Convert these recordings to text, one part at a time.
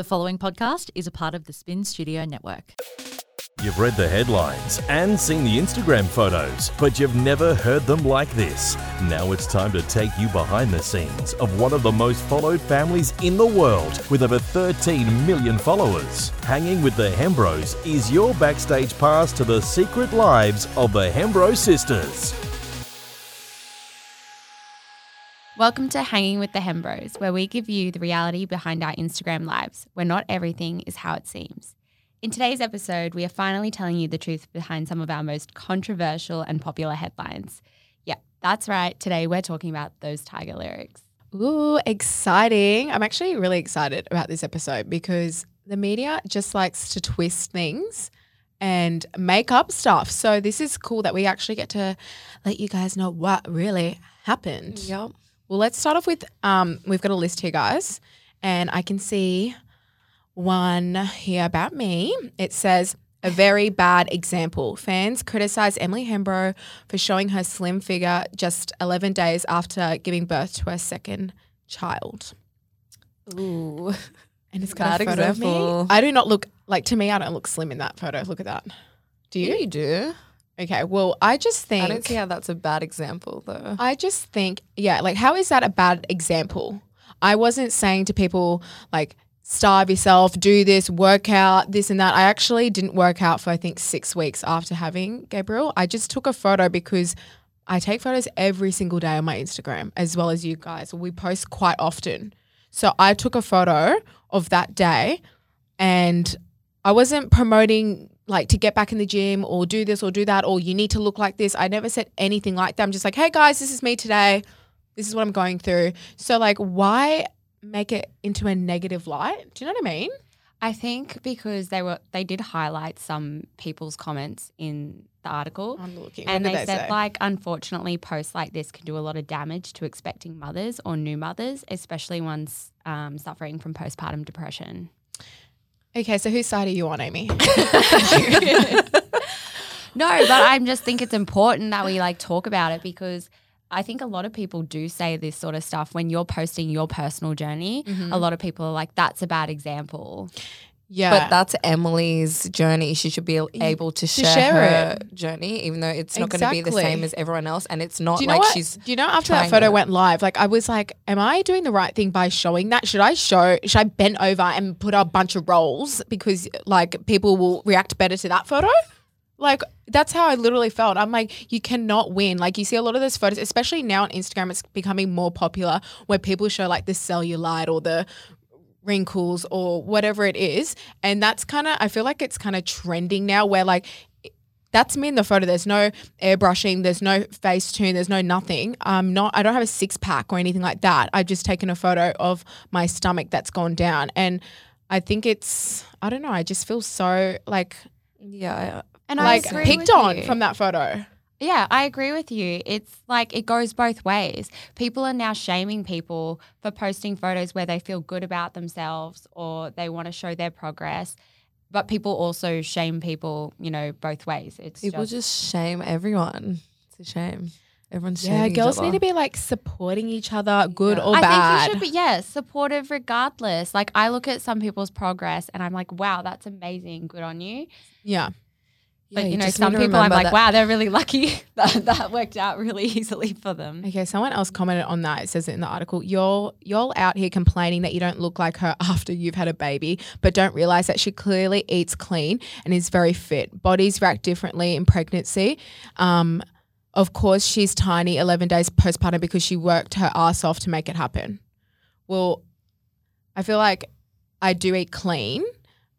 The following podcast is a part of the Spin Studio Network. You've read the headlines and seen the Instagram photos, but you've never heard them like this. Now it's time to take you behind the scenes of one of the most followed families in the world with over 13 million followers. Hanging with the Hembrows is your backstage pass to the secret lives of the Hembrow sisters. Welcome to Hanging with the Hembrows, where we give you the reality behind our Instagram lives, where not everything is how it seems. In today's episode, we are finally telling you the truth behind some of our most controversial and popular headlines. Yeah, that's right. Today we're talking about those Tyga lyrics. Ooh, exciting. I'm actually really excited about this episode because the media just likes to twist things and make up stuff. So this is cool that we actually get to let you guys know what really happened. Yep. Well, let's start off with um, we've got a list here, guys, and I can see one here about me. It says a very bad example. Fans criticize Emily Hembrow for showing her slim figure just 11 days after giving birth to her second child. Ooh. And it's got Bad a photo of me. I do not look like to me. I don't look slim in that photo. Look at that. Do you? Yeah, you do. Okay. Well, I just think I don't see how that's a bad example though. I just think, yeah, like how is that a bad example? I wasn't saying to people like starve yourself, do this, work out, this and that. I actually didn't work out for I think six weeks after having Gabriel. I just took a photo because I take photos every single day on my Instagram as well as you guys. We post quite often. So I took a photo of that day and I wasn't promoting like to get back in the gym or do this or do that or you need to look like this. I never said anything like that. I'm just like, hey guys, this is me today. This is what I'm going through. So like, why make it into a negative light? Do you know what I mean? I think because they were they did highlight some people's comments in the article. I'm looking. And what they said, say? like, unfortunately, posts like this can do a lot of damage to expecting mothers or new mothers, especially ones um, suffering from postpartum depression. Okay, so whose side are you on, Amy? No, but I just think it's important that we like talk about it because I think a lot of people do say this sort of stuff when you're posting your personal journey. A mm-hmm. lot of people are like, "That's a bad example." Yeah, But that's Emily's journey. She should be able to share, share her it. journey, even though it's not going to be the same as everyone else. And it's not like what? she's. Do you know after that photo to- went live, like I was like, am I doing the right thing by showing that? Should I show? Should I bend over and put a bunch of rolls because like people will react better to that photo? Like that's how I literally felt. I'm like, you cannot win. Like you see a lot of those photos, especially now on Instagram, it's becoming more popular where people show like the cellulite or the wrinkles or whatever it is. And that's kind of, I feel like it's kind of trending now where like, that's me in the photo. There's no airbrushing. There's no face tune. There's no nothing. I'm not. I don't have a six pack or anything like that. I've just taken a photo of my stomach that's gone down, and I think it's. I don't know. I just feel so like Yeah. And like I agree picked with on you. from that photo. Yeah, I agree with you. It's like it goes both ways. People are now shaming people for posting photos where they feel good about themselves or they want to show their progress. But people also shame people, you know, both ways. It's People just, just shame everyone. It's a shame. Everyone's Yeah, shaming girls each need to be like supporting each other, good Yeah. or I bad. think you should be, yeah, supportive regardless. Like I look at some people's progress and I'm like, wow, that's amazing. Good on you. yeah. But Yeah, you know, some people I'm like, that- wow, they're really lucky that that worked out really easily for them. Okay, someone else commented on that. It says it in the article. You're you're out here complaining that you don't look like her after you've had a baby, but don't realize that she clearly eats clean and is very fit. Bodies react differently in pregnancy. Um, of course, she's tiny, 11 days postpartum because she worked her ass off to make it happen. Well, I feel like I do eat clean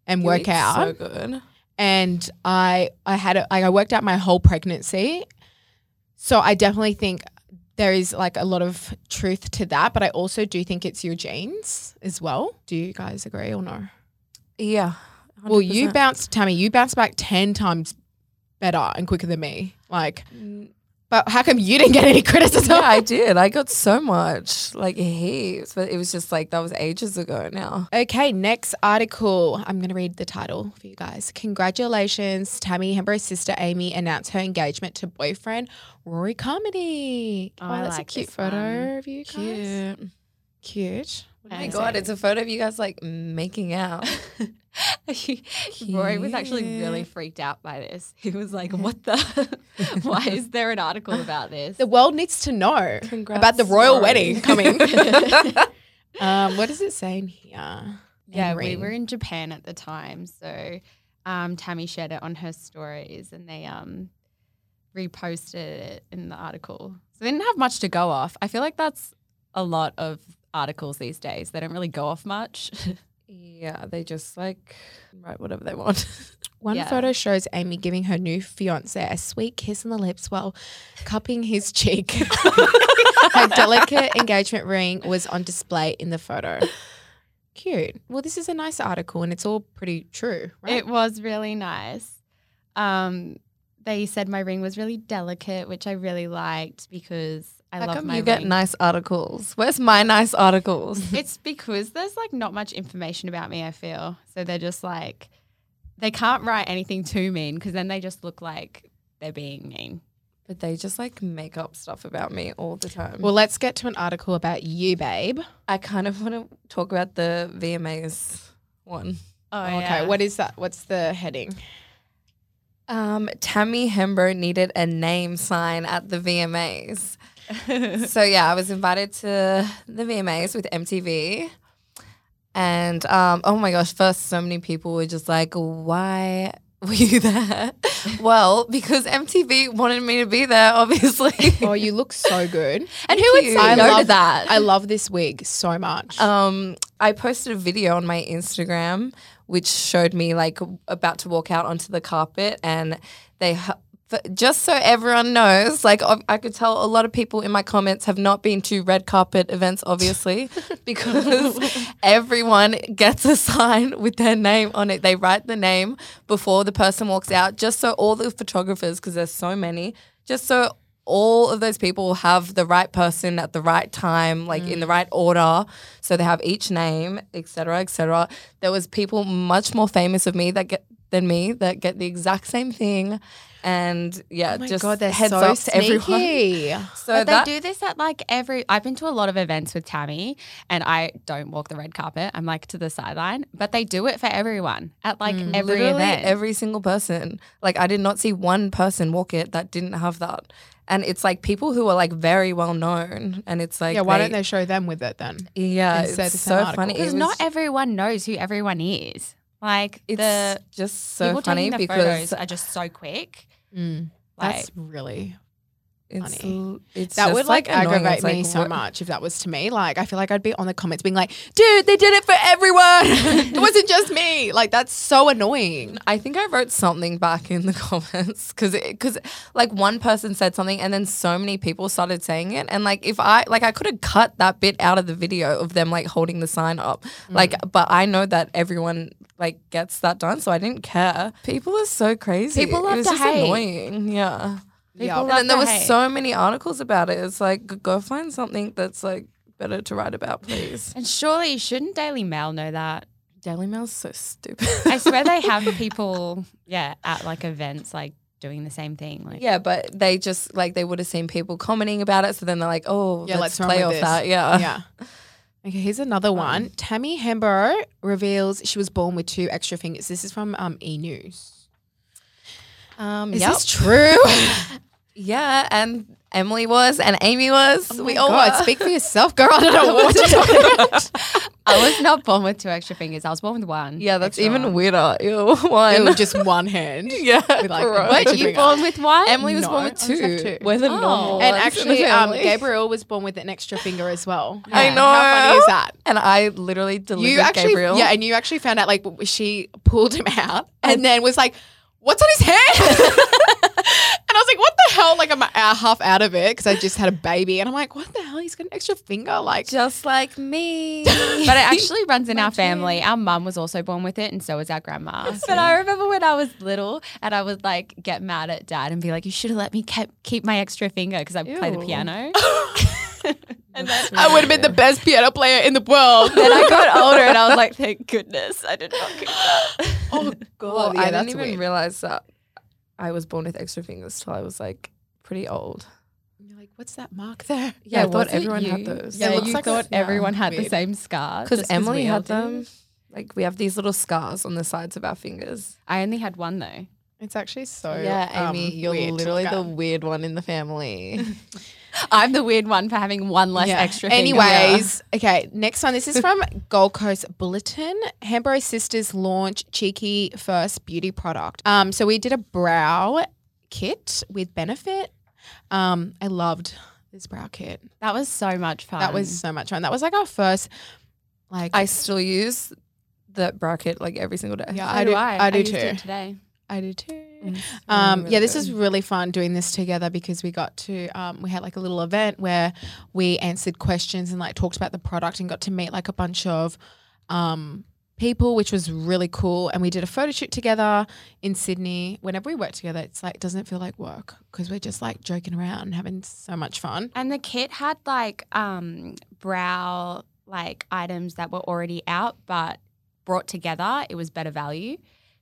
and You work out So good. And I I had a, like I worked out my whole pregnancy, so I definitely think there is like a lot of truth to that. But I also do think it's your genes as well. Do you guys agree or no? Yeah. Well, you 100%. bounced, Tammy. You bounced back ten times better and quicker than me. Like, but how come you didn't get any criticism? Yeah, I did. I got so much, like heaps, but it was just like that was ages ago now. Okay, next article. I'm going to read the title for you guys. Congratulations, Tammy Hembrow's sister Amy announced her engagement to boyfriend Rory Comedy. Oh, I that's like a cute this photo one. of you guys. Cute. Cute. Oh my god, it's a photo of you guys like making out. Rory was actually really freaked out by this. He was like, "What the? Why is there an article about this?" The world needs to know Congrats, about the royal Rory. wedding coming. um, what does it say in here? Yeah, we were in Japan at the time, so um, Tammy shared it on her stories, and they um, reposted it in the article. So they didn't have much to go off. I feel like that's a lot of articles these days. They don't really go off much. yeah, they just like write whatever they want. One Yeah. photo shows Amy giving her new fiance a sweet kiss on the lips while cupping his cheek. her delicate engagement ring was on display in the photo. Cute. Well, this is a nice article and it's all pretty true, right? It was really nice. Um, they said my ring was really delicate, which I really liked because I How love come my you get ring. nice articles? Where's my nice articles? it's because there's like not much information about me, I feel. So they're just like, they can't write anything too mean because then they just look like they're being mean. but they just like make up stuff about me all the time. well, let's get to an article about you, babe. I kind of want to talk about the VMAs one. Oh, okay, what is that? What's the heading? Um, Tammy Hembrow needed a name sign at the VMAs. So yeah, I was invited to the VMAs with MTV. And um, oh my gosh, first so many people were just like, why were you there? well, because MTV wanted me to be there, obviously. Oh, you look so good. and who would you. say I no to love that? I love this wig so much. um, I posted a video on my Instagram which showed me like about to walk out onto the carpet, and they. Just so everyone knows, like I could tell a lot of people in my comments have not been to red carpet events, obviously, because everyone gets a sign with their name on it. They write the name before the person walks out, just so all the photographers, because there's so many, just so all of those people have the right person at the right time, like in the mm. right order. So they have each name, etc., etc. There was people much more famous of me that get than me that get the exact same thing, and yeah, oh just god, they're heads so up to everyone. So But that they do this at like every. I've been to a lot of events with Tammy, and I don't walk the red carpet. I'm like to the sideline, but they do it for everyone at like mm. every literally event. every single person. Like I did not see one person walk it that didn't have that. And it's like people who are like very well known, and it's like yeah, why don't they show them with it then? Yeah, it's so article? funny. Because not everyone knows who everyone is. Like it's the just so people funny because photos are just so quick. Like, That's really it's l- it's that just, would like, annoying. aggravate like, me so what- much if that was to me. Like I feel like I'd be on the comments being like, "Dude, they did it for everyone. it wasn't just me." Like that's so annoying. I think I wrote something back in the comments because because like one person said something and then so many people started saying it and like if I like I could have cut that bit out of the video of them like holding the sign up mm. like but I know that everyone like gets that done so I didn't care. People are so crazy. People it love was to just hate. annoying. Yeah. Yeah. and there were hate. so many articles about it. It's like go find something that's like better to write about, please. And surely shouldn't Daily Mail know that? Daily Mail's so stupid. I swear they have people, yeah, at like events like doing the same thing. Like, Yeah, but they just like they would have seen people commenting about it, so then they're like, "Oh, Yeah, let's, let's play off this. that." Yeah, yeah. Okay, here's another one. Tammy Hembrow reveals she was born with two extra fingers. This is from um, E News. Um, Is yep. this true? yeah, and Emily was, and Amy was. we all Oh God, were. speak for yourself, girl. I don't know what to. I was not born with two extra fingers. I was born with one. Yeah, that's extra even weirder. Ew, one. Was just one hand. yeah, with, like, a you born with one? Emily was No, born with two. two. We're the Oh. normal And ones in the actually, um. Gabriel was born with an extra finger as well. I know. How funny is that? And I literally delivered You actually, Gabriel. yeah, and you actually found out like she pulled him out and then was like, "What's on his hand?" and I was like, "What the hell?" Like I'm uh, half out of it because I just had a baby, and I'm like, "What the hell? He's got an extra finger!" Like, just like me. But it actually runs in our family. Our mum was also born with it, and so was our grandma. But I remember when I was little, and I would like get mad at dad and be like, "You should have let me keep keep my extra finger because I play the piano." and then, I would have been the best piano player in the world. then I got older, and I was like, "Thank goodness I did not keep that." oh god, well, yeah, I didn't even weird. realize that I was born with extra fingers till I was like pretty old. You're like, what's that mark there? Yeah, I thought it everyone had those. Yeah, It looks you like a- thought yeah, everyone had the same scar. Because Emily had them. Like we have these little scars on the sides of our fingers. I only had one though. It's actually so yeah, Amy, um, you're weird literally the weird one in the family. I'm the weird one for having one less Yeah. extra. finger. Anyways, okay, next one. This is from Gold Coast Bulletin. Hembrow Sisters launch cheeky first beauty product. Um, so we did a brow kit with Benefit. Um, I loved this brow kit. that was so much fun. That was so much fun. That was like our first, like I still use the bracket like every single day. yeah, So I do. I, do used too. it today. I do too. Um, really, yeah, this really is really fun doing this together because we got to um, we had like a little event where we answered questions and like talked about the product and got to meet like a bunch of um, people, which was really cool. And we did a photo shoot together in Sydney. Whenever we work together, it's like doesn't feel like work because we're just like joking around and having so much fun. And the kit had like um brow like items that were already out, but brought together, it was better value.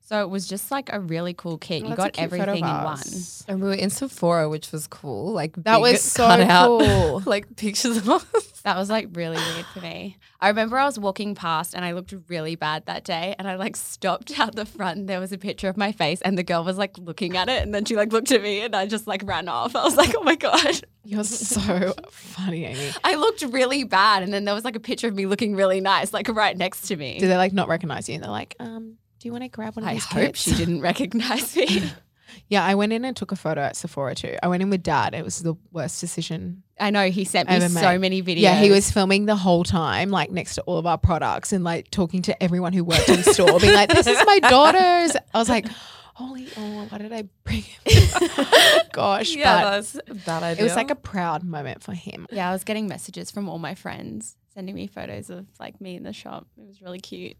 So it was just like a really cool kit. Oh, you got everything in one. And we were in Sephora, which was cool. Like That was so cutout, cool. like pictures of us. That was like really weird for me. I remember I was walking past and I looked really bad that day and I like stopped out the front and there was a picture of my face and the girl was like looking at it and then she like looked at me and I just like ran off. I was like, oh my God. You're so funny, Amy. I looked really bad and then there was like a picture of me looking really nice, like right next to me. Do they like not recognize you? And they're like, um, do you want to grab one of I these hope kits? she didn't recognize me. Yeah, I went in and took a photo at Sephora too. I went in with dad. It was the worst decision. I know he sent me so made. many videos. Yeah, he was filming the whole time, like next to all of our products and like talking to everyone who worked in the store, being like, This is my daughter's. I was like, Holy oh, why did I bring him? Gosh. Yeah, but that's a bad idea. it was like a proud moment for him. Yeah, I was getting messages from all my friends sending me photos of like me in the shop. It was really cute.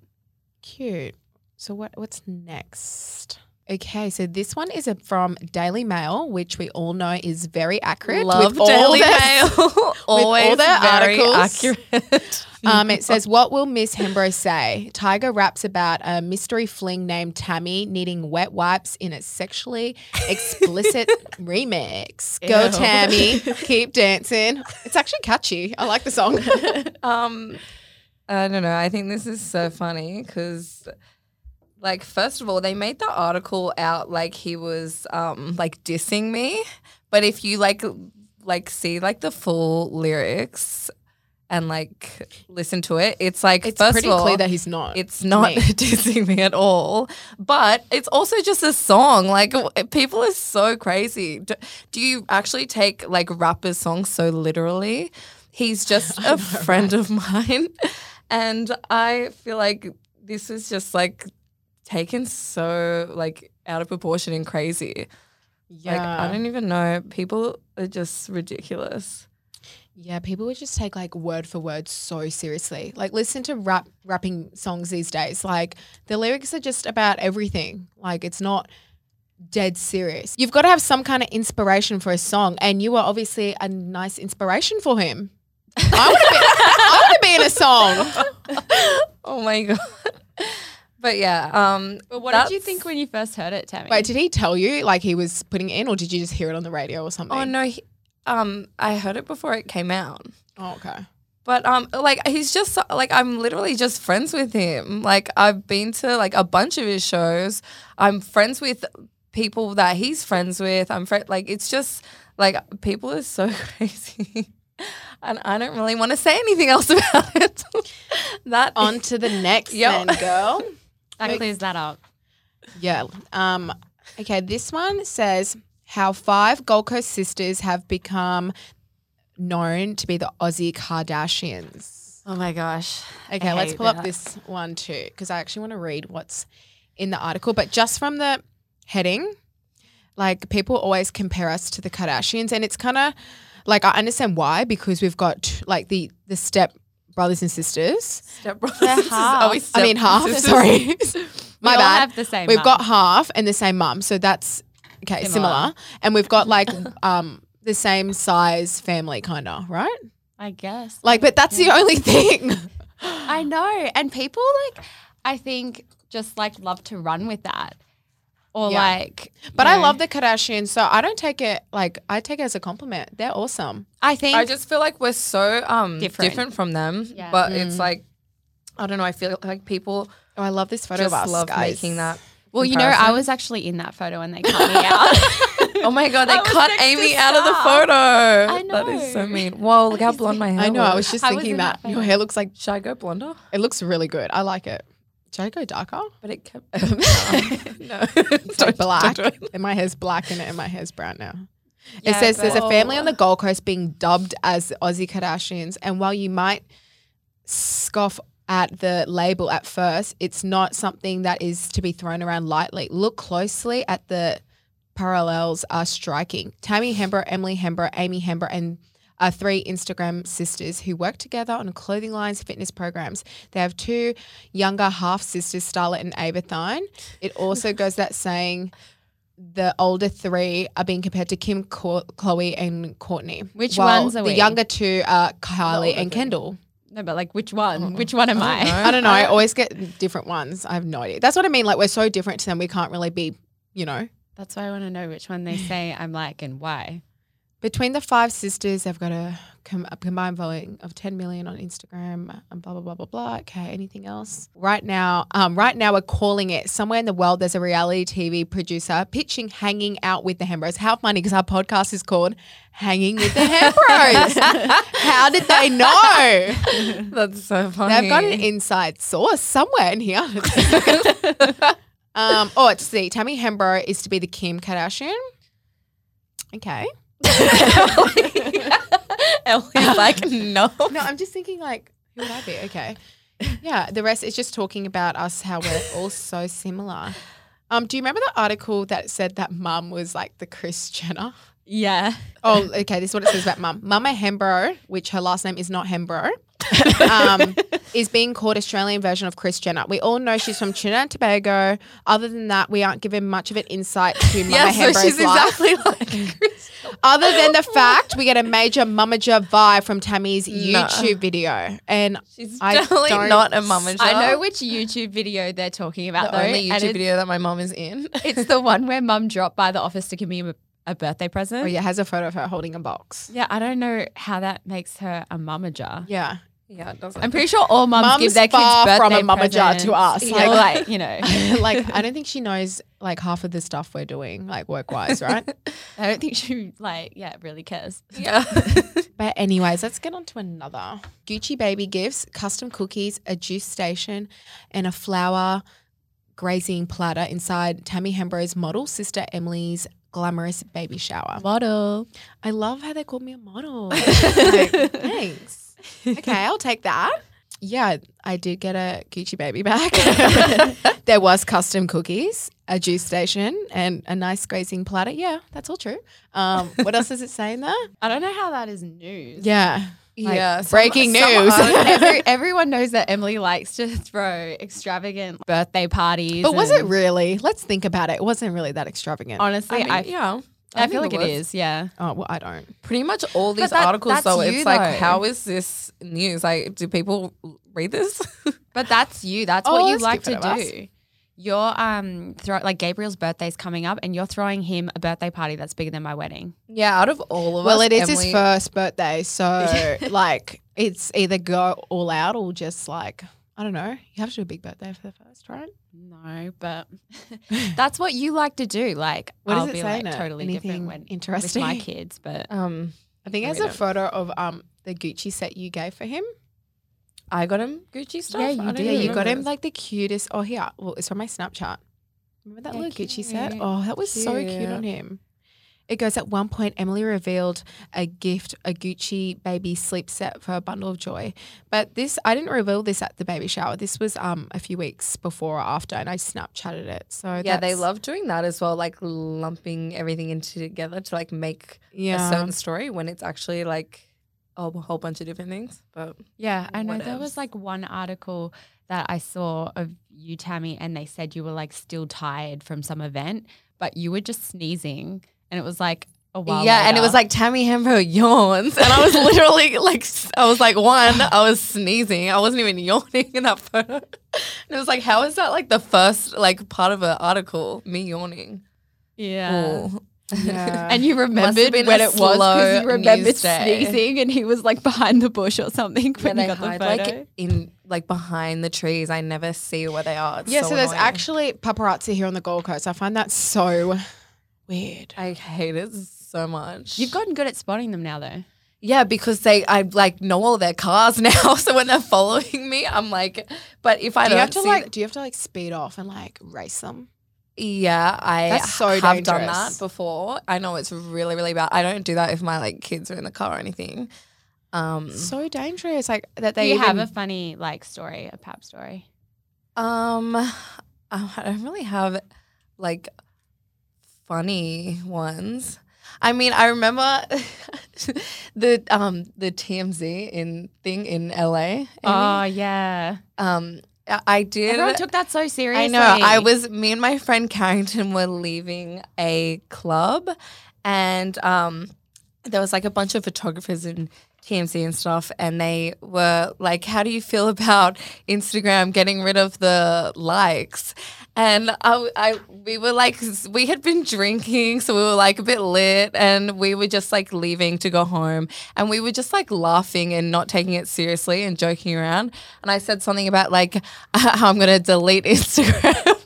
Cute. So what what's next? Okay, so this one is from Daily Mail, which we all know is very accurate. love with all Daily their- Mail. Always their very articles. accurate. Um, it says, What will Miss Hembrow say? Tyga raps about a mystery fling named Tammy needing wet wipes in a sexually explicit remix. Go, Ew. Tammy. Keep dancing. It's actually catchy. I like the song. Um, I don't know. I think this is so funny because, like, first of all, they made the article out like he was um like dissing me, but if you like like see like the full lyrics and like listen to it, it's like it's first pretty of all, clear that he's not. it's not me. dissing me at all, but it's also just a song. Like people are so crazy. Do, do you actually take like rappers' songs so literally? He's just a friend of mine, and I feel like this is just like taken so like out of proportion and crazy. yeah. Like I don't even know. People are just ridiculous. Yeah, people would just take like word for word so seriously. Like listen to rap rapping songs these days. Like the lyrics are just about everything. Like it's not dead serious. You've got to have some kind of inspiration for a song, and you are obviously a nice inspiration for him. I want to be, I want to be in a song. Oh my god. But yeah, um, But what did you think when you first heard it, Tammy? Wait, did he tell you like he was putting it in, or did you just hear it on the radio or something? Oh no, he, um, I heard it before it came out. Oh, okay. But um, like he's just like I'm literally just friends with him. Like I've been to like a bunch of his shows. I'm friends with people that he's friends with. I'm friend like it's just like people are so crazy, and I don't really want to say anything else about it. that On to the next Yo. then, girl. That clears that up. Yeah. Um, okay, this one says how five Gold Coast sisters have become known to be the Aussie Kardashians. oh my gosh. Okay, let's pull up this one too, because I actually want to read what's in the article. But just from the heading, like people always compare us to the Kardashians, and it's kind of like I understand why because we've got like the the step brothers and sisters. Step brothers. They're and. Are we half. I mean half. sisters? Sorry, my we all bad. have the same. We've mum. got half and the same mum, so that's okay, similar. Similar. And we've got like um the same size family, kind of right. I guess. Like, but that's the only thing. I know. And people like I think just like love to run with that. Or Yeah. like. But you I love the Kardashians, so I don't take it like I take it as a compliment. They're awesome. I think I just feel like we're so um Different. different, from them. Yeah. But it's like I don't know. I feel like people Oh, I love this photo just of us, love guys. making that. Well, you know, I was actually in that photo and they cut me out. Oh my god, they I cut Amy out of the photo. I That is so mean. Whoa, look how blonde my hair. I know. I was just I thinking in that, that your hair looks like Should I go blonder? it looks really good. I like it. Should I go darker? But it kept. It's no, like Don't- black, don't do and my hair's black in it, and my hair's brown now. it says there's a family on the Gold Coast being dubbed as Aussie Kardashians, and while you might scoff at the label at first, it's not something that is to be thrown around lightly. Look closely at the parallels are striking. Tammy Hembrow, Emily Hembrow, Amy Hembrow, and are three Instagram sisters who work together on clothing lines, fitness programs. They have two younger half sisters, Starlet and Ava Thine. It also goes that saying the older three are being compared to Kim, Khloé, and Kourtney. Which ones are we? the we? younger two are Kylie and. Kendall. no, but like which one? Which one am I? I don't know. I always get different ones. I have no idea. That's what I mean. Like we're so different to them. We can't really be, you know. That's why I want to know which one they say I'm like and why. Between the five sisters, they've got a, com- a combined following of 10 million on Instagram and blah, blah, blah, blah, blah. Okay, anything else? Right now, um, right now we're calling it somewhere in the world, there's a reality TV producer pitching Hanging Out with the Hembrows. How funny because our podcast is called Hanging with the Hembrows. How did they know? That's so funny. They've got an inside source somewhere in here. um, oh, let's see. Tammy Hembrow is to be the Kim Kardashian. Okay. Ellie's like, no. No, I'm just thinking like, who would I be? Okay. Yeah, the rest is just talking about us how we're all so similar. Um, do you remember the article that said that mum was like the Kris Jenner? Yeah. Oh, okay. This is what it says about mum. Mama Hembrow, which her last name is not Hembrow, um, is being called Australian version of Kris Jenner. We all know she's from Trinidad and Tobago. Other than that, we aren't given much of an insight to Mama yeah, so Hembrow's she's life. exactly like Kris. Other than the fact we get a major mamager vibe from Tammy's No. YouTube video, and She's I definitely not a mama. I know which YouTube video they're talking about the though. only YouTube video that my mom is in. It's the one where mum dropped by the office to give me a, a birthday present. oh yeah, has a photo of her holding a box. Yeah, I don't know how that makes her a mummager. Yeah, yeah, it doesn't. I'm pretty sure all mums Mum's give their kids birthday from a mummager presents. to us, Yeah, like- like you know, like I don't think she knows like half of the stuff we're doing, like work wise, right? I don't think she like yeah really cares. yeah. But anyways, let's get on to another. Gucci baby gifts, custom cookies, a juice station, and a flower grazing platter inside Tammy Hembrow's model sister Emily's glamorous baby shower. Model. I love how they called me a model. Like, thanks. Okay, I'll take that. Yeah, I did get a Gucci baby back. there was custom cookies, a juice station, and a nice grazing platter. Yeah, that's all true. Um, what else does it say in there? I don't know how that is news. Yeah. Like, yeah. some- breaking some news. article- Every, everyone knows that Emily likes to throw extravagant birthday parties. But was it really? Let's think about it. It wasn't really that extravagant. Honestly, I I, yeah. I, feel like it was. is. Yeah. oh, well, I don't. Pretty much all these that- articles, though, you, it's like, how is this news? Like, do people read this? But that's you. That's Oh, what you let's like to it a buzz. do. You're um throw like Gabriel's birthday's coming up, and you're throwing him a birthday party that's bigger than my wedding. yeah, out of all of Well, us, well, it is his first birthday, so like it's either go all out or just like I don't know. You have to do a big birthday for the first, right? No, but that's what you like to do. Like, What does I'll it be say like in it? totally Anything different when interesting? with my kids. But Um, I think there's a photo of um the Gucci set you gave for him. I got him Gucci stuff. Yeah, you did. Yeah, you got him like the cutest. Oh, here. Well, it's from my Snapchat. Remember that Yeah, little Gucci set? Oh, that was so cute Cute. on him. It goes at one point, Emily revealed a gift, a Gucci baby sleep set for a bundle of joy. But this, I didn't reveal this at the baby shower. This was um a few weeks before or after, and I Snapchatted it. So Yeah, they love doing that as well, like lumping everything into together to like make yeah. a certain story when it's actually like a whole bunch of different things. But yeah, I know there was like one article that I saw of you, Tammy, and they said you were like still tired from some event, but you were just sneezing, and it was like a while. yeah, and it was like Tammy Hembrow yawns, and I was literally like, I was like, one, I was sneezing, I wasn't even yawning in that photo, and it was like, how is that like the first like part of an article, me yawning? yeah. Ooh. Yeah. And you remembered when it was because you remembered sneezing and he was like behind the bush or something Yeah, when you they got the hide photo. like in like behind the trees. I never see where they are. It's yeah, so, there's actually paparazzi here on the Gold Coast. I find that so weird. I hate it so much. You've gotten good at spotting them now though. Yeah, because they I like know all their cars now. So when they're following me, I'm like, but if I do don't you have to see like? Do you have to like speed off and like race them? Yeah, I That's so have done that before. I know it's really really bad. I don't do that if my like kids are in the car or anything. Um, So dangerous. Like that Do they you even, have a funny like story, a pap story? um, I don't really have like funny ones. I mean, I remember the um the TMZ in thing in LA. Amy. Oh yeah. um, I- I did. Everyone took that so seriously. I know. I was me and my friend Carrington were leaving a club, and um, there was like a bunch of photographers in TMZ and stuff, and they were like, "How do you feel about Instagram getting rid of the likes?" And I, I, we were like, we had been drinking, so we were like a bit lit, and we were just like leaving to go home, and we were just like laughing and not taking it seriously and joking around. And I said something about like how I'm gonna delete Instagram.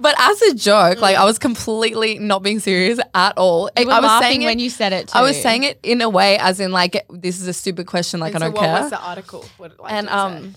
But as a joke, like I was completely not being serious at all. You were I was laughing saying it, when you said it. Too. I was saying it in a way as in like this is a stupid question, like I don't what care was the article? What, like, and it um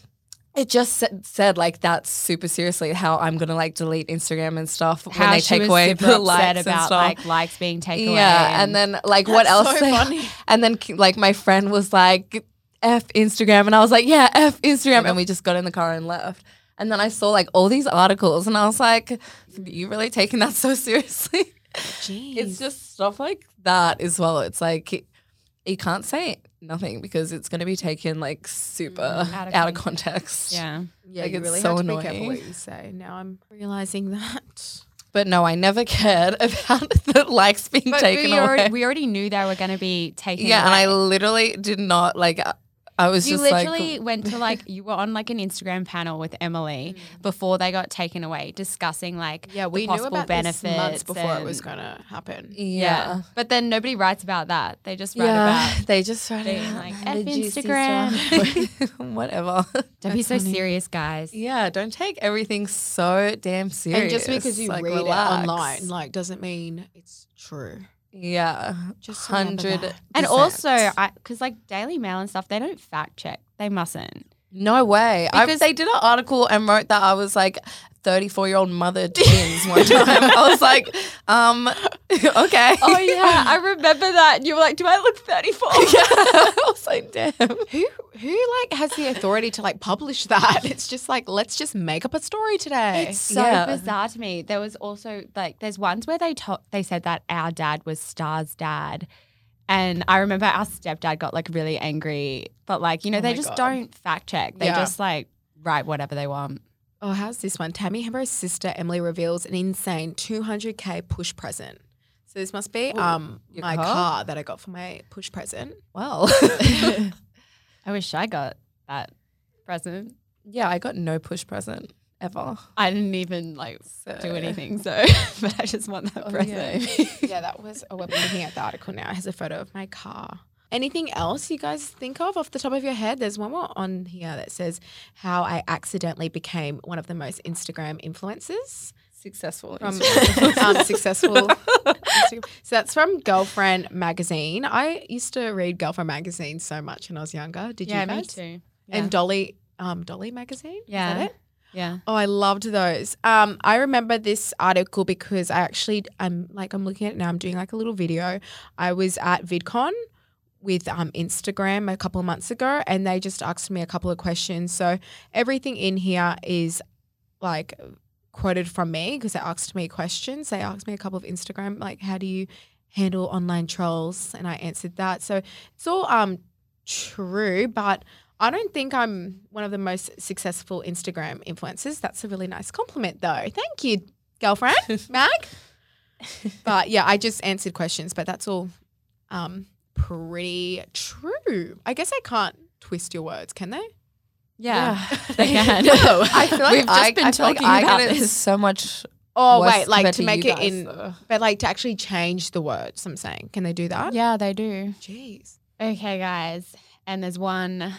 it just said, said like that's super seriously how I'm gonna like delete Instagram and stuff when how they she take was away super the upset likes and about stuff. like likes being taken away. yeah, and then like what That's else? so they- funny. And then like my friend was like f Instagram, and I was like yeah f Instagram, and we just got in the car and left. And then I saw like all these articles, and I was like, "You really taking that so seriously?" Jeez. It's just stuff like that as well. It's like you can't say nothing because it's going to be taken like super mm, Out of out of context. yeah. yeah, like, you it's really so have to be careful annoying. what you say. Now I'm realizing that. But no, I never cared about the likes being But taken we away. already, we already knew they were going to be taken yeah, and I literally did not like. I- I was you just literally like, went to like you were on like an Instagram panel with Emily Mm. before they got taken away, discussing like Yeah, the we knew possible about benefits this months before it was going to happen. Yeah. yeah, but then nobody writes about that. They just write yeah. about. They just write being it like, like "F Instagram." whatever. Don't be so serious, guys. yeah, don't take everything so damn serious. And just because you Like, read relax. it online, like, doesn't mean it's true. Yeah, Just hundred. And also, I because like Daily Mail and stuff, they don't fact check. They mustn't. No way. I, Because- they did an article and wrote that I was like 34 year old mother twins one time. I was like, um, okay. Oh yeah, I remember that. You were like, "Do I look 34? Yeah. I was like, damn. Who who like has the authority to like publish that? It's just like let's just make up a story today. It's so Yeah. bizarre to me. There was also like there's ones where they to- they said that our dad was Star's dad. And I remember our stepdad got like really angry, but like, you know, Oh they just God. don't fact check. They Yeah. just like write whatever they want. oh, how's this one? Tammy Hembrow's sister Emily reveals an insane 200k push present. So this must be um my car? car? that I got for my push present. Well, I wish I got that present. yeah, I got no push present ever. I didn't even like do anything, so but I just want that present. yeah, that was. Oh, we're looking at the article now. It has a photo of my car. Anything else you guys think of off the top of your head? There's one more on here that says how I accidentally became one of the most Instagram influencers Successful. from um, successful. Instagram. So that's from Girlfriend magazine. I used to read Girlfriend magazine so much when I was younger. Did yeah, you me guys? too. And Dolly, um, Dolly magazine. Yeah. Yeah. Oh, I loved those. Um, I remember this article because I actually, I'm like, I'm looking at it now. I'm doing like a little video. I was at VidCon with um, Instagram a couple of months ago, and they just asked me a couple of questions. So everything in here is like quoted from me because they asked me questions. They asked me a couple of Instagram, like, how do you handle online trolls? And I answered that. So it's all um true, but I don't think I'm one of the most successful Instagram influencers. That's a really nice compliment, though. Thank you, girlfriend, Mag. but yeah, I just answered questions, but that's all um, pretty true. I guess I can't twist your words, can they? Yeah, they can. I feel like We've just I, been I feel like talking I about it this. so much. Oh wait, like to make it guys, in, though. but like to actually change the words. I'm saying, can they do that? yeah, they do. Jeez. Okay, guys, and there's one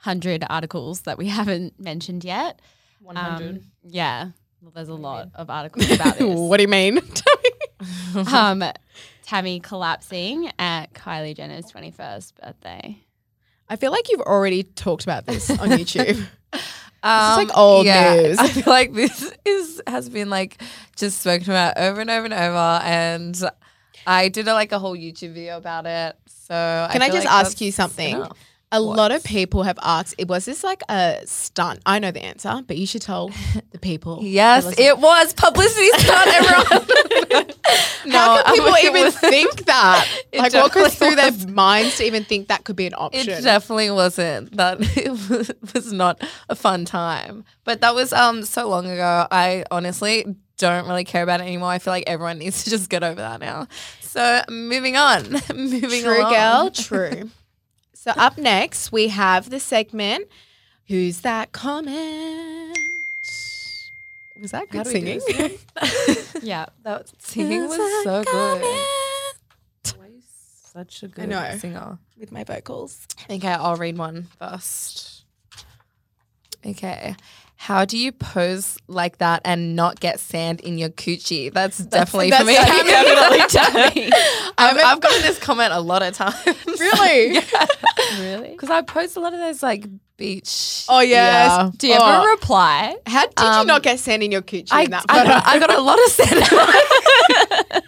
hundred articles that we haven't mentioned yet. 100. Um, yeah, well, there's a lot of articles about this. what do you mean? um, Tammy collapsing at Kylie Jenner's 21st birthday. I feel like you've already talked about this on YouTube. Um, like old news. I feel like this is has been like just spoken about over and over and over, and I did a, like a whole YouTube video about it. So Can I, feel just like ask you something? enough. A lot of people have asked, it was this like a stunt? I know the answer, but you should tell the people. Yes, it was publicity stunt. Everyone. no, How can people even was- think that? Like, what goes through their minds to even think that could be an option? It definitely wasn't. That it was, not a fun time. But that was um so long ago. I honestly don't really care about it anymore. I feel like everyone needs to just get over that now. So moving on. moving on. True, along. girl, true. So up next, we have the segment Who's That Comment? Was that good do we do singing? Yeah. that singing Who's was so good. Why such a good know. singer? With my vocals. Okay, I'll read one first. Okay. How do you pose like that and not get sand in your coochie? That's, definitely that's for me. definitely definitely I've, I've gotten this comment a lot of times. Really? Really? Because I post a lot of those like beach. Oh, yes. Yeah. Do you ever Oh. reply? How did you Um, not get sand in your coochie I, in that I, got, I got a lot of sand.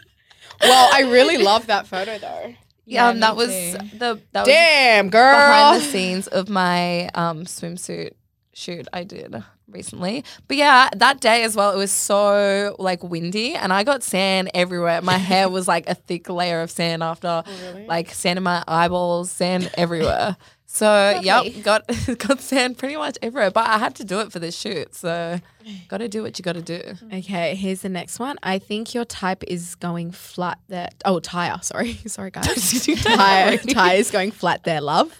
well, I really love that photo though. yeah, um, that was too. the that was Damn, girl. behind the scenes of my um, swimsuit shoot I did recently. But yeah, that day as well, it was so like windy and I got sand everywhere. My hair was like a thick layer of sand after like sand in my eyeballs, sand everywhere. So Lovely. yep, got got sand pretty much everywhere. But I had to do it for this shoot. So gotta do what you gotta do. Okay, here's the next one. I think your type is going flat there. Oh, tire. Sorry, sorry, guys. tire, tire is going flat there, love.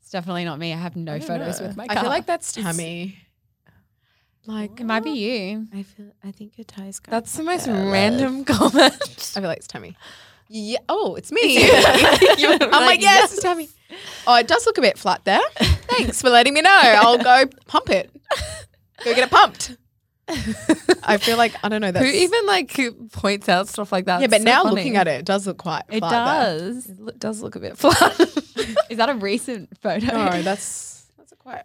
It's definitely not me. I have no photos with my car. I feel like that's Tammy. Like, it might be you. I feel. I think your going. That's the most random comment. I feel like it's Tammy. Yeah. Oh, it's me. You I'm like, yes, it's Tammy. Oh, it does look a bit flat there. Thanks for letting me know. I'll go pump it. Go get it pumped. I feel like I don't know. Who even like points out stuff like that? Yeah, but so now funny. looking at it, it does look quite. It flat there. does. It lo- does look a bit flat. Is that a recent photo? No, that's that's a quite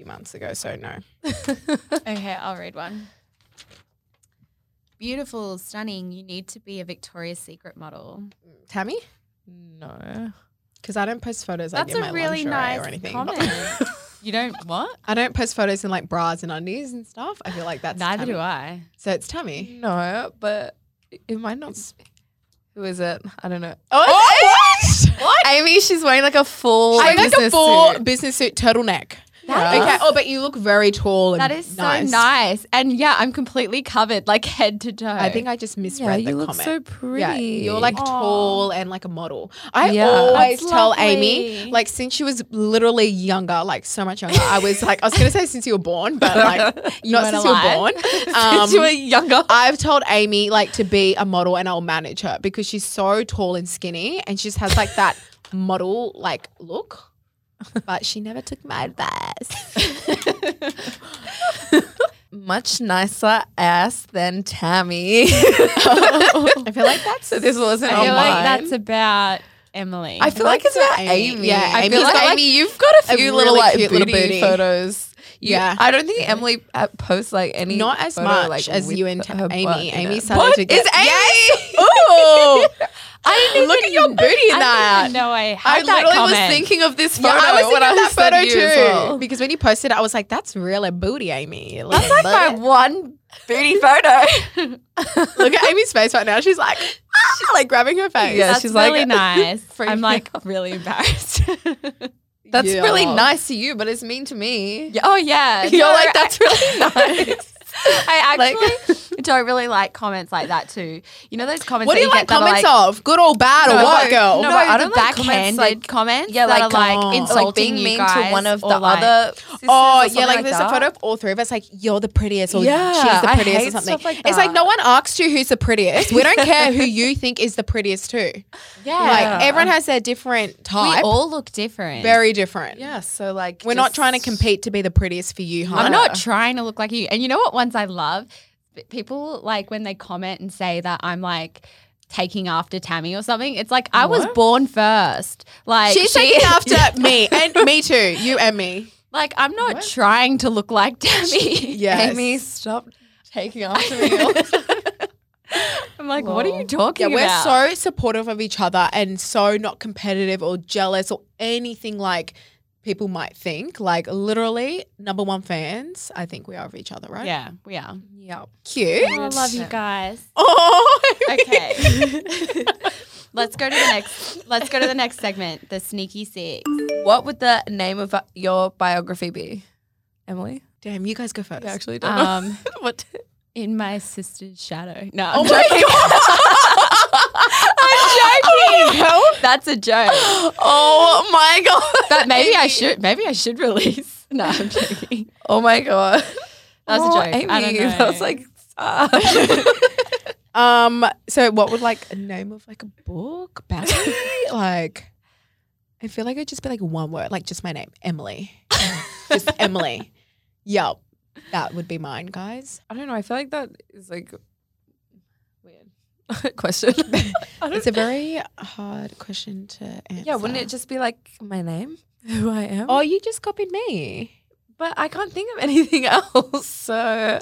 few months ago. So no. Okay, I'll read one. Beautiful, stunning. You need to be a Victoria's Secret model. Tammy, no. because I don't post photos. like, That's in a my really lingerie nice or anything. comment. you don't what? I don't post photos in like bras and undies and stuff. I feel like that's Neither Tammy. do I. So it's Tammy. No, but it might not. be- Who is it? I don't know. Oh, oh what? What? Amy, she's wearing like a full I like a full suit. business suit turtleneck. Yeah. Okay. Oh, but you look very tall and That is nice. so nice. And yeah, I'm completely covered, like head to toe. I think I just Yeah, misread the you look comment. so pretty. Yeah, you're like Aw. tall and like a model. I Yeah. always That's tell lovely. Amy, like since she was literally younger, like so much younger. I was like, I was gonna say since you were born, but like not weren't since you were alive. born. Since Um, you were younger. I've told Amy like to be a model and I'll manage her because she's so tall and skinny and she just has like that model like look. But she never took my advice. Much nicer ass than Tammy. I feel like that's so this wasn't I feel mine. like that's about Emily. I feel I like like it's about Amy. Amy. Yeah, I Amy's feel like got, like, Amy, you've got a a few little really like cute little booty, booty. photos. You- Yeah. I don't think Emily uh, posts like any not as photo, much like, as you and her Amy. butt Amy it. started What? to get Is Amy? Yes! Ooh. I didn't look at your booty in I that. know I I had that literally was thinking of this photo Yeah, I was thinking I of that was photo you too. well. Because when you posted it, I was like, "That's really booty, Amy." Look That's at like my one booty photo. Look at Amy's face right now. She's like, ah, like grabbing her face. Yeah, That's she's like- really nice. I'm like really embarrassed. That's Yeah. really nice to you, but it's mean to me. Yeah, oh yeah, You're No, like, that's really nice. I Like- actually don't really like comments like that too. You know those comments. What do that you like get comments like, of? Good or bad or what, girl? no, No, but I don't like comments backhanded like- comments Yeah, that like, are like oh. insulting like being you mean guys to one of the oh, or like- other. Oh yeah, something like, there's that. a photo of all three of us, like you're the prettiest or Yeah, she's the I prettiest or something. stuff like It's like no one asked you who's the prettiest. We don't care who you think is the prettiest too. Yeah, Like everyone has their different type. we all look different. very different. Yeah, so like We're not trying to compete to be the prettiest for you, huh? I'm not trying to look like you. And you know what ones I love? P- People like when they comment and say that I'm like taking after Tammy or something. It's like I was What? born first. Like She's she- taking after me and me too. You and me. Like I'm not trying to look like Tammy. Yes. Amy, stop taking after me. I'm like, what are you talking about? Yeah, we're about? so supportive of each other and so not competitive or jealous or anything like people might think. Like literally, number one fans. I think we are of each other, right? yeah, we are. yeah. Cute. Oh, I love you guys. Oh, Okay. let's go to the next. Let's go to the next segment. The sneaky six. What would the name of uh, your biography be, Emily? Damn, you guys go first. You actually don't know. Um, what? in my sister's shadow. No, Oh I'm my joking. I'm joking. That's a joke. Oh my god! But maybe I should. Maybe I should release. No, I'm joking. Oh my god! That's oh, a joke. Amy, I don't know. that was like. sad. Um. So, what would like a name of like a book? Biography? like, I feel like it'd just be like one word, like just my name, Emily. just Emily. Yup. That would be mine, guys. I don't know. I feel like that is like weird question. It's a very hard question to answer. yeah, wouldn't it just be like my name, who I am? Oh, you just copied me. but I can't think of anything else. So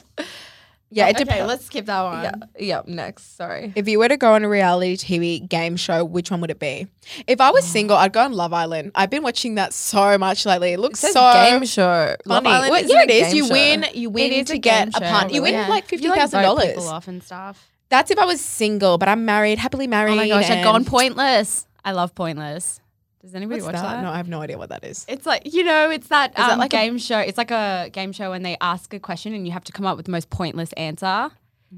Yeah, it okay, depends. let's skip that one. yeah, yeah. Next, sorry. If you were to go on a reality TV game show, which one would it be? If I was oh. single, I'd go on Love Island. I've been watching that so much lately. It It looks says so game show. Love. Island Well, yeah, it is. You show. win. You win to get game a show, punt. You win yeah. like fifty like, dollars. off and stuff. That's if I was single, but I'm married, happily married. Oh my gosh, I'd go on Pointless. I love Pointless. Does anybody What's watch that? that? No, I have no idea what that is. It's like you know, it's that, that um, like a- game show. It's like a game show when they ask a question and you have to come up with the most pointless answer,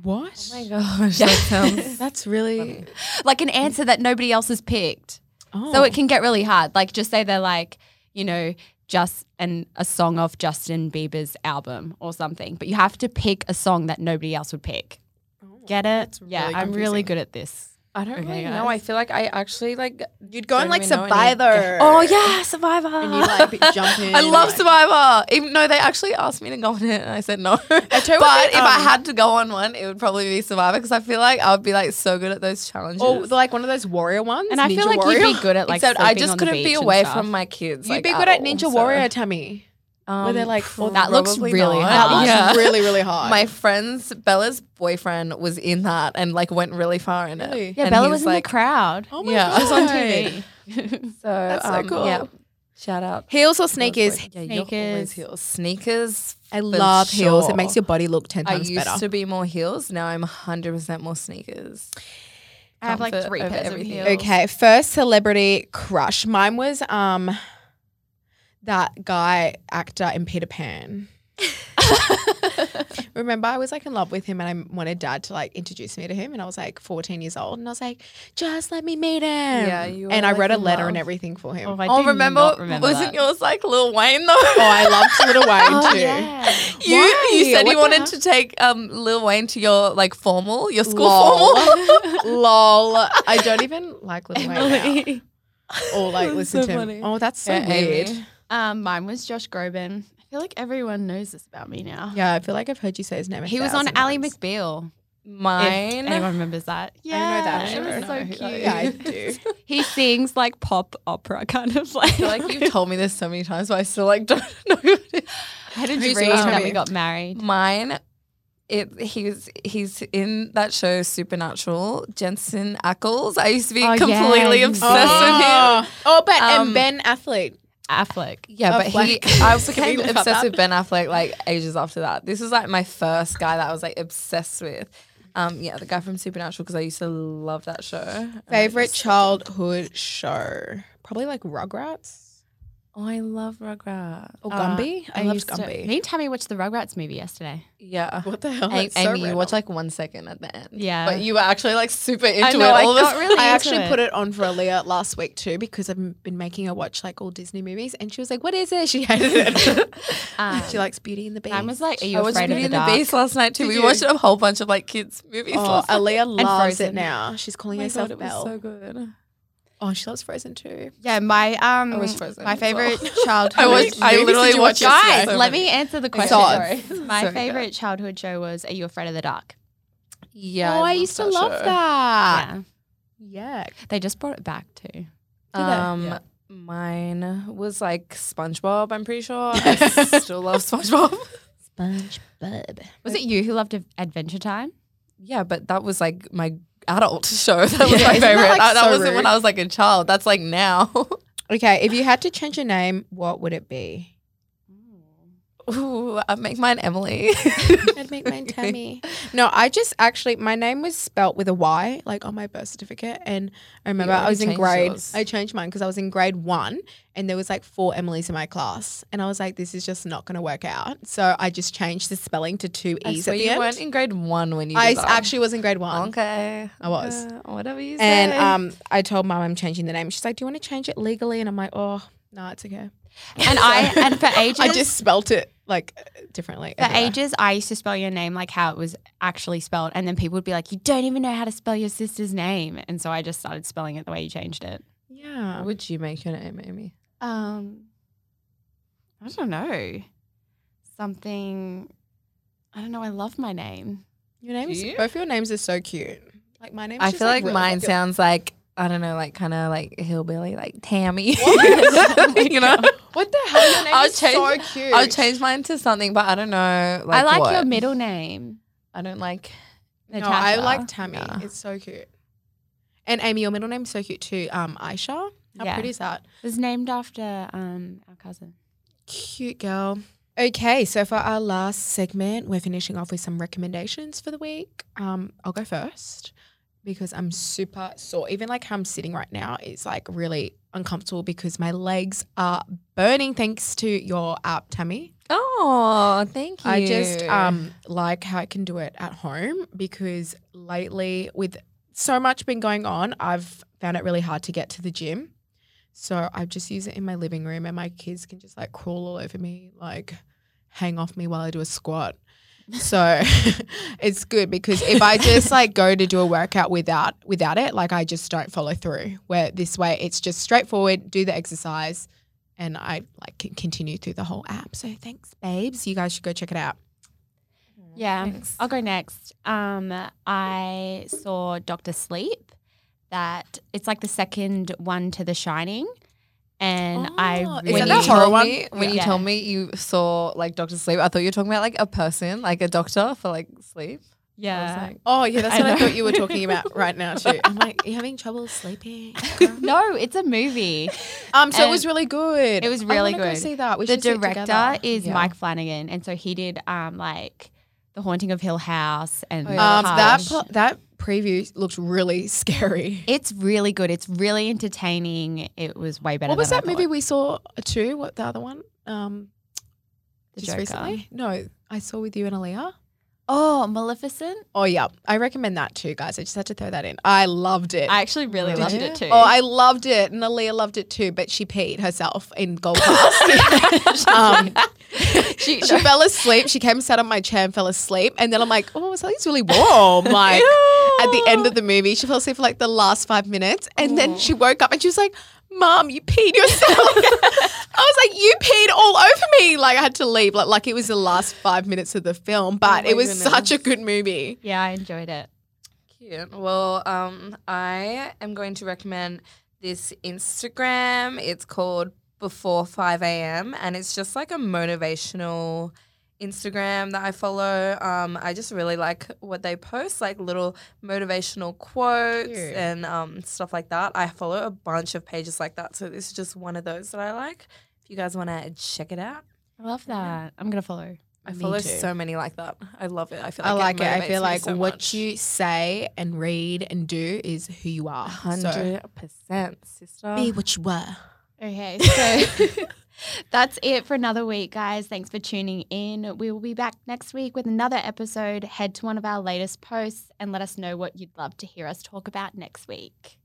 What? Oh my gosh, that sounds. That's really. like an answer that nobody else has picked. Oh. So it can get really hard. Like just say they're like, you know, just an a song off Justin Bieber's album or something, but you have to pick a song that nobody else would pick. Get it? yeah, really I'm really good at this. I don't Okay, really guys. know. I feel like I actually like. You'd go on like even know any- Survivor. Oh yeah, Survivor. And you like jump in. I love like- Survivor. Even though they actually asked me to go on it, and I said no. tell you but what, if I um, had to go on one, it would probably be Survivor because I feel like I would be like so good at those challenges. Or like one of those warrior ones. And I feel like warrior. you'd be good at like Except I just on couldn't be away from my kids. You'd like, be good at all, Ninja so- Warrior, Tammy. Um, they're like, probably That looks really not. hard. That looks Yeah. really, really hard. My friend's Bella's boyfriend was in that and like went really far in Really? it. Yeah, And Bella he was in the crowd. oh my yeah. god. She's on TV. So That's so um, cool. Yeah. Shout out. Heels or sneakers? Yeah, you're Sneakers. heels. Sneakers. I for love heels. It makes your body look ten I times used better. to be more heels. Now I'm 100% more sneakers. I have like three pairs of heels. Okay, first celebrity crush. Mine was um that guy actor in Peter Pan. Remember, I was like in love with him, and I wanted Dad to like introduce me to him, and I was like 14 years old, and I was like, "Just let me meet him." Yeah, you were, and I like, wrote a letter love. and everything for him. Oh, Oh, I oh, do remember, not remember wasn't that. yours like Lil Wayne though? Oh, I loved Lil Wayne too. yeah. You Why? you said What you wanted to take um Lil Wayne to your like formal, your school Lol. formal. Lol. I don't even like Lil Wayne now. Or like listen so to him. funny. Oh, that's so Yeah, weird. Amy. Um, mine was Josh Groban. I feel like everyone knows this about me now. Yeah, I feel like I've heard you say his name. A He was on thousand Ally times. McBeal. Mine. If anyone remembers that? Yeah, I know that. It was so know who cute. that Yeah, I do. He sings like pop opera kind of like. I feel like you've told me this so many times, but I still like don't know who it is. I had a Who's dream yours, that Tammy? we got married. Mine, it he's he's in that show Supernatural. Jensen Ackles. I used to be Oh, yeah, completely he's obsessed with him. Oh, oh but Um, and Ben Athlete. Affleck. Yeah, but he, I Can became obsessed with Ben Affleck like ages after that. This was like my first guy that I was like obsessed with. Um, yeah, the guy from Supernatural because I used to love that show. Favorite childhood show? Probably like Rugrats. Oh, I love Rugrats. Or Uh, Gumby? I, loved used to- Gumby. me and Tammy watched the Rugrats movie yesterday. Yeah. what the hell? A- That's so Amy, you random. watch like one second at the end. Yeah. But you were actually like super into know, it. I All got this. really I into actually it. put it on for Aaliyah last week too because I've been making her watch like all Disney movies, and she was like, "What is it?" She hated it. Um, she likes Beauty and the Beast. I was like, are you I watched afraid Beauty of the and the dark? Beast last night too. Did we you? watched a whole bunch of like kids movies. "Oh, last night. Aaliyah loves it now. She's calling Oh my herself God, it was Belle." so good. Oh, she loves Frozen too. Yeah, my um, I was Frozen my as well. favorite childhood. I was. I literally did you watch watched yesterday? Guys, so let many. me answer the question. Sorry. My Sorry, favorite childhood show was Are You Afraid of the Dark? Yeah. oh, I, love used to that love show. that. yeah. Yeah. They just brought it back too. they? Um, Yeah. mine was like SpongeBob. I'm pretty sure. I still love SpongeBob. SpongeBob. Was it you who loved Adventure Time? Yeah, but that was like my adult show. That was Yeah, my isn't that, favorite. like, that that so wasn't when? I was like a child. That's like now. Okay, if you had to change your name, what would it be? Ooh, I make mine Emily. I'd make mine Tammy. No, I just actually my name was spelt with a Y, like on my birth certificate, and I remember I was in grade. yours. I changed mine because I was in grade one, and there was like four Emilys in my class, and I was like, this is just not going to work out. So I just changed the spelling to two e's swear at the you end. weren't in grade one when you. I that. actually was in grade one. Okay, I was. Uh, whatever you say. And um, I told mum I'm changing the name. She's like, "Do you want to change it legally?" And I'm like, "Oh, no, it's okay." And I and for ages I just spelt it like differently. for everywhere. ages I used to spell your name like how it was actually spelled, and then people would be like, "You don't even know how to spell your sister's name," and so I just started spelling it the way you changed it. Yeah. what would you make your name, Amy? Um, I don't know. Something. I don't know. I love my name. Your names, you? both your names are so cute. Like my name. I feel like, mine sounds like I don't know, like kind of like hillbilly, like Tammy. you know, What the hell? Your name I'll is so change- cute. I'll change mine to something, but I don't know. Like I like what. your middle name. I don't like. No, I like Tammy. Yeah. It's so cute. And Amy, your middle name's so cute too. Um, Aisha. How Yeah. pretty is that? It was named after um our cousin. Cute girl. Okay, so for our last segment, we're finishing off with some recommendations for the week. Um, I'll go first because I'm super sore. Even like how I'm sitting right now is like really uncomfortable because my legs are burning thanks to your app, Tammy. Oh, thank you. I just um like how I can do it at home because lately with so much been going on, I've found it really hard to get to the gym. So I just use it in my living room and my kids can just like crawl all over me, like hang off me while I do a squat. So it's good because if I just like go to do a workout without without it, like I just don't follow through. Where this way it's just straightforward, do the exercise and I like can continue through the whole app. So thanks, babes. You guys should go check it out. Yeah, Thanks. I'll go next. Um, I saw Doctor Sleep. That it's like the second one to The Shining, and I Oh, is really when that you the horror told one? me when you told me you saw like Doctor Sleep, I thought you were talking about like a person, like a doctor for like sleep. I was yeah. like, Oh yeah, that's I what I thought you were talking about right now too. I'm like, you having trouble sleeping? no, it's a movie. Um, so it was really good. it was really wanna go see that. We the should see it director together. is Yeah. Mike Flanagan, and so he did um like The Haunting of Hill House and Oh, yeah, Um, that's that pl- that preview looked really scary. It's really good. It's really entertaining. It was way better. What was that movie we saw too? What the other one? Um, The just Joker. recently? No, I saw with you and Aaliyah. Oh, Maleficent. Oh yeah, I recommend that too, guys. I just had to throw that in. I loved it. I actually really loved you? it too. Oh, I loved it, and Aaliyah loved it too. But she peed herself in Gold Class. um, she, she fell asleep. She came and sat on my chair and fell asleep. And then I'm like, oh, something's really warm. Like at the end of the movie, she fell asleep for like the last five minutes, and then she woke up and she was like. Mom, you peed yourself. I was like, you peed all over me. Like I had to leave. Like, like it was the last five minutes of the film, but my it was goodness. such a good movie. yeah, I enjoyed it. Cute. Well, um, I am going to recommend this Instagram. It's called Before 5 a.m. and it's just like a motivational Instagram that I follow. Um, I just really like what they post, like little motivational quotes Cute. and um, stuff like that. I follow a bunch of pages like that. So this is just one of those that I like. If you guys want to check it out. I love that. I'm gonna follow. I Me follow too. so many like that. I love it. I feel I like like it. I feel like so what much. you say and read and do is who you are. Hundred percent, sister. be what you were. Okay, so That's it for another week, guys. Thanks for tuning in. We will be back next week with another episode. Head to one of our latest posts and let us know what you'd love to hear us talk about next week.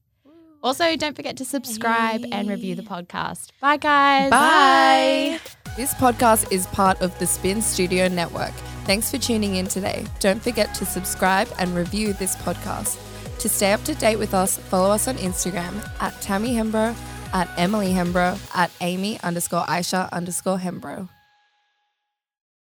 Also, don't forget to subscribe and review the podcast. Bye, guys. Bye. This podcast is part of the Spin Studio Network. Thanks for tuning in today. Don't forget to subscribe and review this podcast. To stay up to date with us, follow us on Instagram at Tammy Hembrow, at Emily Hembrow, at Amy underscore Aisha underscore Hembrow.